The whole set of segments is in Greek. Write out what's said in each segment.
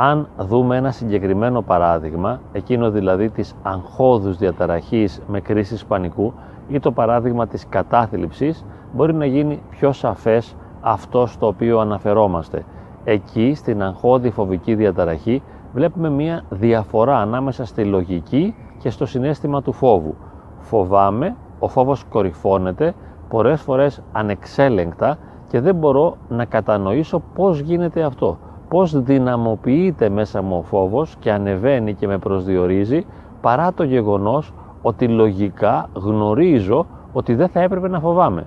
αν δούμε ένα συγκεκριμένο παράδειγμα, εκείνο δηλαδή της αγχώδους διαταραχής με κρίσεις πανικού ή το παράδειγμα της κατάθλιψης, μπορεί να γίνει πιο σαφές αυτό στο οποίο αναφερόμαστε. Εκεί, στην αγχώδη φοβική διαταραχή, βλέπουμε μία διαφορά ανάμεσα στη λογική και στο συνέστημα του φόβου. Φοβάμαι, ο φόβος κορυφώνεται, πολλές φορές ανεξέλεγκτα και δεν μπορώ να κατανοήσω πώς γίνεται αυτό. Πώς δυναμοποιείται μέσα μου ο φόβος και ανεβαίνει και με προσδιορίζει παρά το γεγονός ότι λογικά γνωρίζω ότι δεν θα έπρεπε να φοβάμαι.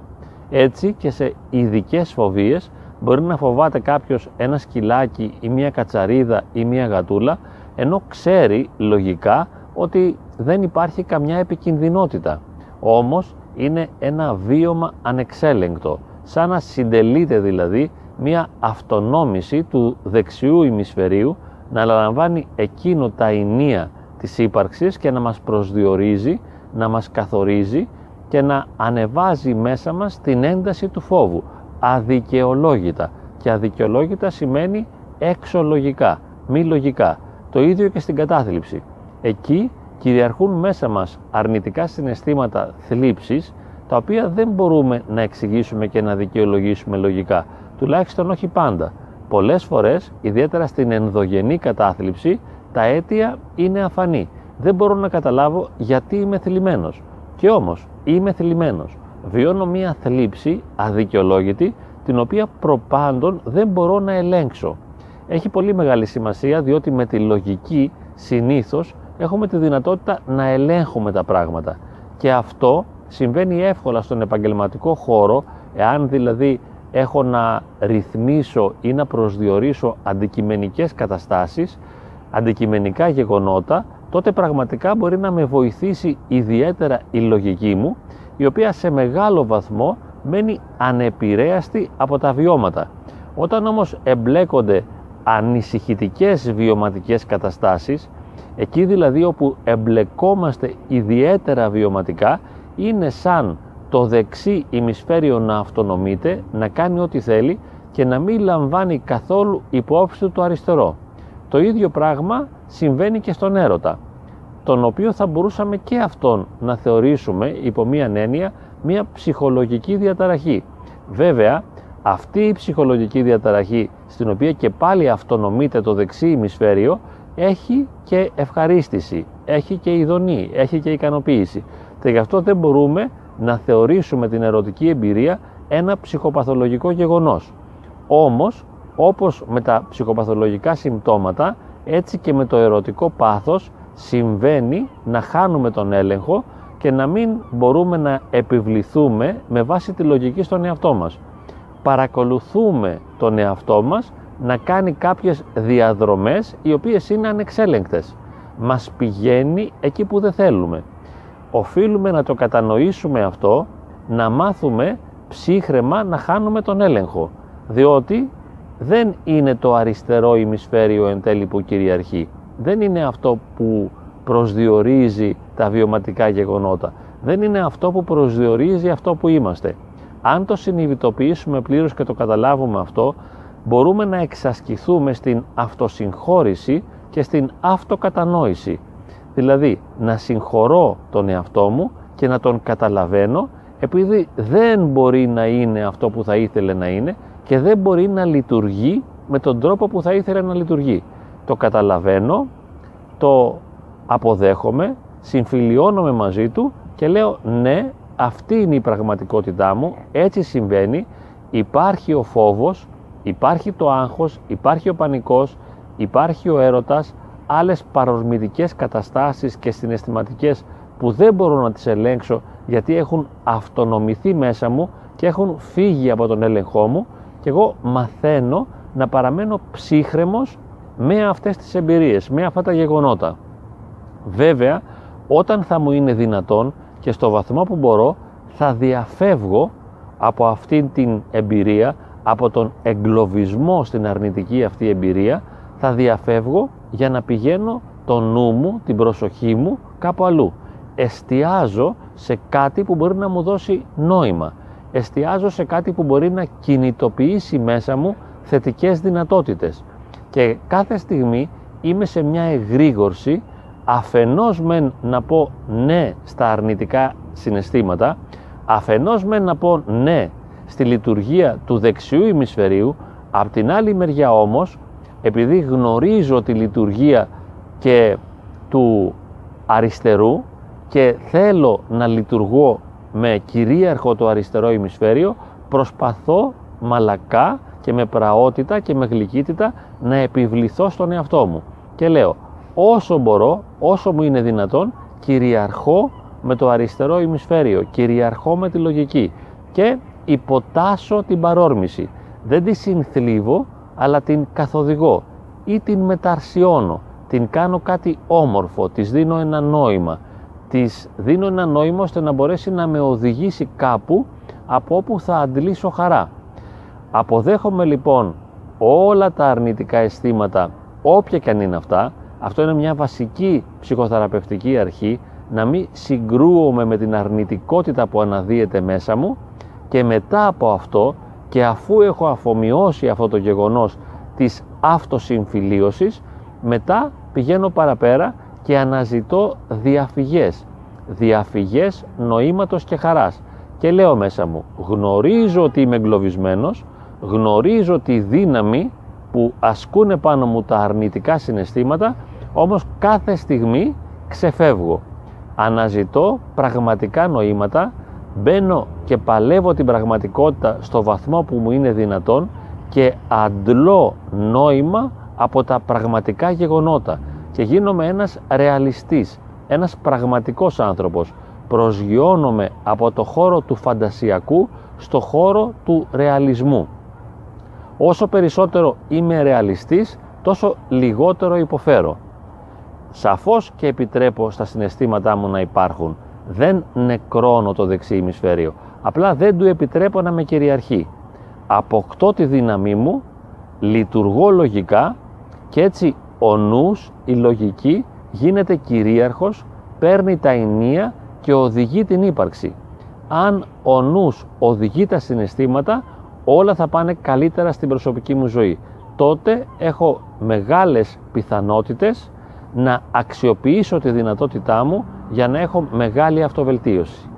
Έτσι και σε ειδικές φοβίες μπορεί να φοβάται κάποιος ένα σκυλάκι ή μια κατσαρίδα ή μια γατούλα ενώ ξέρει λογικά ότι δεν υπάρχει καμιά επικινδυνότητα. Όμως είναι ένα βίωμα ανεξέλεγκτο, σαν να συντελείται δηλαδή μια αυτονόμηση του δεξιού ημισφαιρίου να λαμβάνει εκείνο τα ενία της ύπαρξης και να μας προσδιορίζει, να μας καθορίζει και να ανεβάζει μέσα μας την ένταση του φόβου αδικαιολόγητα και αδικαιολόγητα σημαίνει εξολογικά, μη λογικά. Το ίδιο και στην κατάθλιψη. Εκεί κυριαρχούν μέσα μας αρνητικά συναισθήματα θλίψης τα οποία δεν μπορούμε να εξηγήσουμε και να δικαιολογήσουμε λογικά, τουλάχιστον όχι πάντα. Πολλές φορές, ιδιαίτερα στην ενδογενή κατάθλιψη, τα αίτια είναι αφανή. Δεν μπορώ να καταλάβω γιατί είμαι θλιμμένος. Και όμως είμαι θλιμμένος. Βιώνω μία θλίψη αδικαιολόγητη την οποία προπάντων δεν μπορώ να ελέγξω. Έχει πολύ μεγάλη σημασία διότι με τη λογική συνήθως έχουμε τη δυνατότητα να ελέγχουμε τα πράγματα και αυτό συμβαίνει εύκολα στον επαγγελματικό χώρο εάν δηλαδή έχω να ρυθμίσω ή να προσδιορίσω αντικειμενικές καταστάσεις, αντικειμενικά γεγονότα, τότε πραγματικά μπορεί να με βοηθήσει ιδιαίτερα η λογική μου, η οποία σε μεγάλο βαθμό μένει ανεπηρέαστη από τα βιώματα. Όταν όμως εμπλέκονται ανησυχητικές βιωματικές καταστάσεις, εκεί δηλαδή όπου εμπλεκόμαστε ιδιαίτερα βιωματικά, είναι σαν το δεξί ημισφαίριο να αυτονομείται, να κάνει ό,τι θέλει και να μην λαμβάνει καθόλου υπόψη του το αριστερό. Το ίδιο πράγμα συμβαίνει και στον έρωτα, τον οποίο θα μπορούσαμε και αυτόν να θεωρήσουμε υπό μία έννοια μία ψυχολογική διαταραχή. Βέβαια, αυτή η ψυχολογική διαταραχή, στην οποία και πάλι αυτονομείται το δεξί ημισφαίριο, έχει και ευχαρίστηση, έχει και ειδονή, έχει και ικανοποίηση. Και γι' αυτό δεν μπορούμε να θεωρήσουμε την ερωτική εμπειρία ένα ψυχοπαθολογικό γεγονός. Όμως, όπως με τα ψυχοπαθολογικά συμπτώματα, έτσι και με το ερωτικό πάθος συμβαίνει να χάνουμε τον έλεγχο και να μην μπορούμε να επιβληθούμε με βάση τη λογική στον εαυτό μας. Παρακολουθούμε τον εαυτό μας να κάνει κάποιες διαδρομές οι οποίες είναι ανεξέλεγκτες. Μας πηγαίνει εκεί που δεν θέλουμε. Οφείλουμε να το κατανοήσουμε αυτό, να μάθουμε ψύχρεμα να χάνουμε τον έλεγχο. Διότι δεν είναι το αριστερό ημισφαίριο εν τέλει που κυριαρχεί. Δεν είναι αυτό που προσδιορίζει τα βιωματικά γεγονότα. Δεν είναι αυτό που προσδιορίζει αυτό που είμαστε. Αν το συνειδητοποιήσουμε πλήρως και το καταλάβουμε αυτό, μπορούμε να εξασκηθούμε στην αυτοσυγχώρηση και στην αυτοκατανόηση. Δηλαδή, να συγχωρώ τον εαυτό μου και να τον καταλαβαίνω επειδή δεν μπορεί να είναι αυτό που θα ήθελε να είναι και δεν μπορεί να λειτουργεί με τον τρόπο που θα ήθελε να λειτουργεί. Το καταλαβαίνω, το αποδέχομαι, συμφιλιώνομαι μαζί του και λέω ναι, αυτή είναι η πραγματικότητά μου, έτσι συμβαίνει, υπάρχει ο φόβος, υπάρχει το άγχος, υπάρχει ο πανικός, υπάρχει ο έρωτας, άλλες παρορμητικές καταστάσεις και συναισθηματικές που δεν μπορώ να τις ελέγξω γιατί έχουν αυτονομηθεί μέσα μου και έχουν φύγει από τον έλεγχό μου και εγώ μαθαίνω να παραμένω ψύχρεμος με αυτές τις εμπειρίες, με αυτά τα γεγονότα. Βέβαια, όταν θα μου είναι δυνατόν και στο βαθμό που μπορώ, θα διαφεύγω από αυτήν την εμπειρία, από τον εγκλωβισμό στην αρνητική αυτή εμπειρία, θα διαφεύγω για να πηγαίνω το νου μου, την προσοχή μου κάπου αλλού. Εστιάζω σε κάτι που μπορεί να μου δώσει νόημα. Εστιάζω σε κάτι που μπορεί να κινητοποιήσει μέσα μου θετικές δυνατότητες. και κάθε στιγμή είμαι σε μια εγρήγορση αφενός μεν να πω ναι στα αρνητικά συναισθήματα, αφενός μεν να πω ναι στη λειτουργία του δεξιού ημισφαιρίου, απ' την άλλη μεριά όμως, επειδή γνωρίζω τη λειτουργία και του αριστερού και θέλω να λειτουργώ με κυρίαρχο το αριστερό ημισφαίριο, προσπαθώ μαλακά και με πραότητα και με γλυκύτητα να επιβληθώ στον εαυτό μου. Και λέω, όσο μπορώ, όσο μου είναι δυνατόν, κυριαρχώ με το αριστερό ημισφαίριο, κυριαρχώ με τη λογική και υποτάσω την παρόρμηση. Δεν τη συνθλίβω, αλλά την καθοδηγώ ή την μεταρσιώνω, την κάνω κάτι όμορφο, της δίνω ένα νόημα, της δίνω ένα νόημα ώστε να μπορέσει να με οδηγήσει κάπου από όπου θα αντλήσω χαρά. Αποδέχομαι λοιπόν όλα τα αρνητικά αισθήματα, όποια και αν είναι αυτά, αυτό είναι μια βασική ψυχοθεραπευτική αρχή, να μην συγκρούομαι με την αρνητικότητα που αναδύεται μέσα μου και μετά από αυτό και αφού έχω αφομοιώσει αυτό το γεγονός της αυτοσυμφιλίωσης, μετά πηγαίνω παραπέρα και αναζητώ διαφυγές, διαφυγές νοήματος και χαράς. Και λέω μέσα μου, γνωρίζω ότι είμαι εγκλωβισμένος, γνωρίζω τη δύναμη που ασκούν πάνω μου τα αρνητικά συναισθήματα, όμως κάθε στιγμή ξεφεύγω. Αναζητώ πραγματικά νοήματα, μπαίνω και παλεύω την πραγματικότητα στο βαθμό που μου είναι δυνατόν και αντλώ νόημα από τα πραγματικά γεγονότα και γίνομαι ένας ρεαλιστής, ένας πραγματικός άνθρωπος. Προσγειώνομαι από το χώρο του φαντασιακού στο χώρο του ρεαλισμού. Όσο περισσότερο είμαι ρεαλιστής, τόσο λιγότερο υποφέρω. Σαφώς και επιτρέπω στα συναισθήματά μου να υπάρχουν. Δεν νεκρώνω το δεξί ημισφαίριο. Απλά δεν του επιτρέπω να με κυριαρχεί. Αποκτώ τη δύναμή μου, λειτουργώ λογικά και έτσι ο νους, η λογική, γίνεται κυρίαρχος, παίρνει τα ενία και οδηγεί την ύπαρξη. Αν ο νους οδηγεί τα συναισθήματα, όλα θα πάνε καλύτερα στην προσωπική μου ζωή. Τότε έχω μεγάλες πιθανότητες να αξιοποιήσω τη δυνατότητά μου για να έχω μεγάλη αυτοβελτίωση.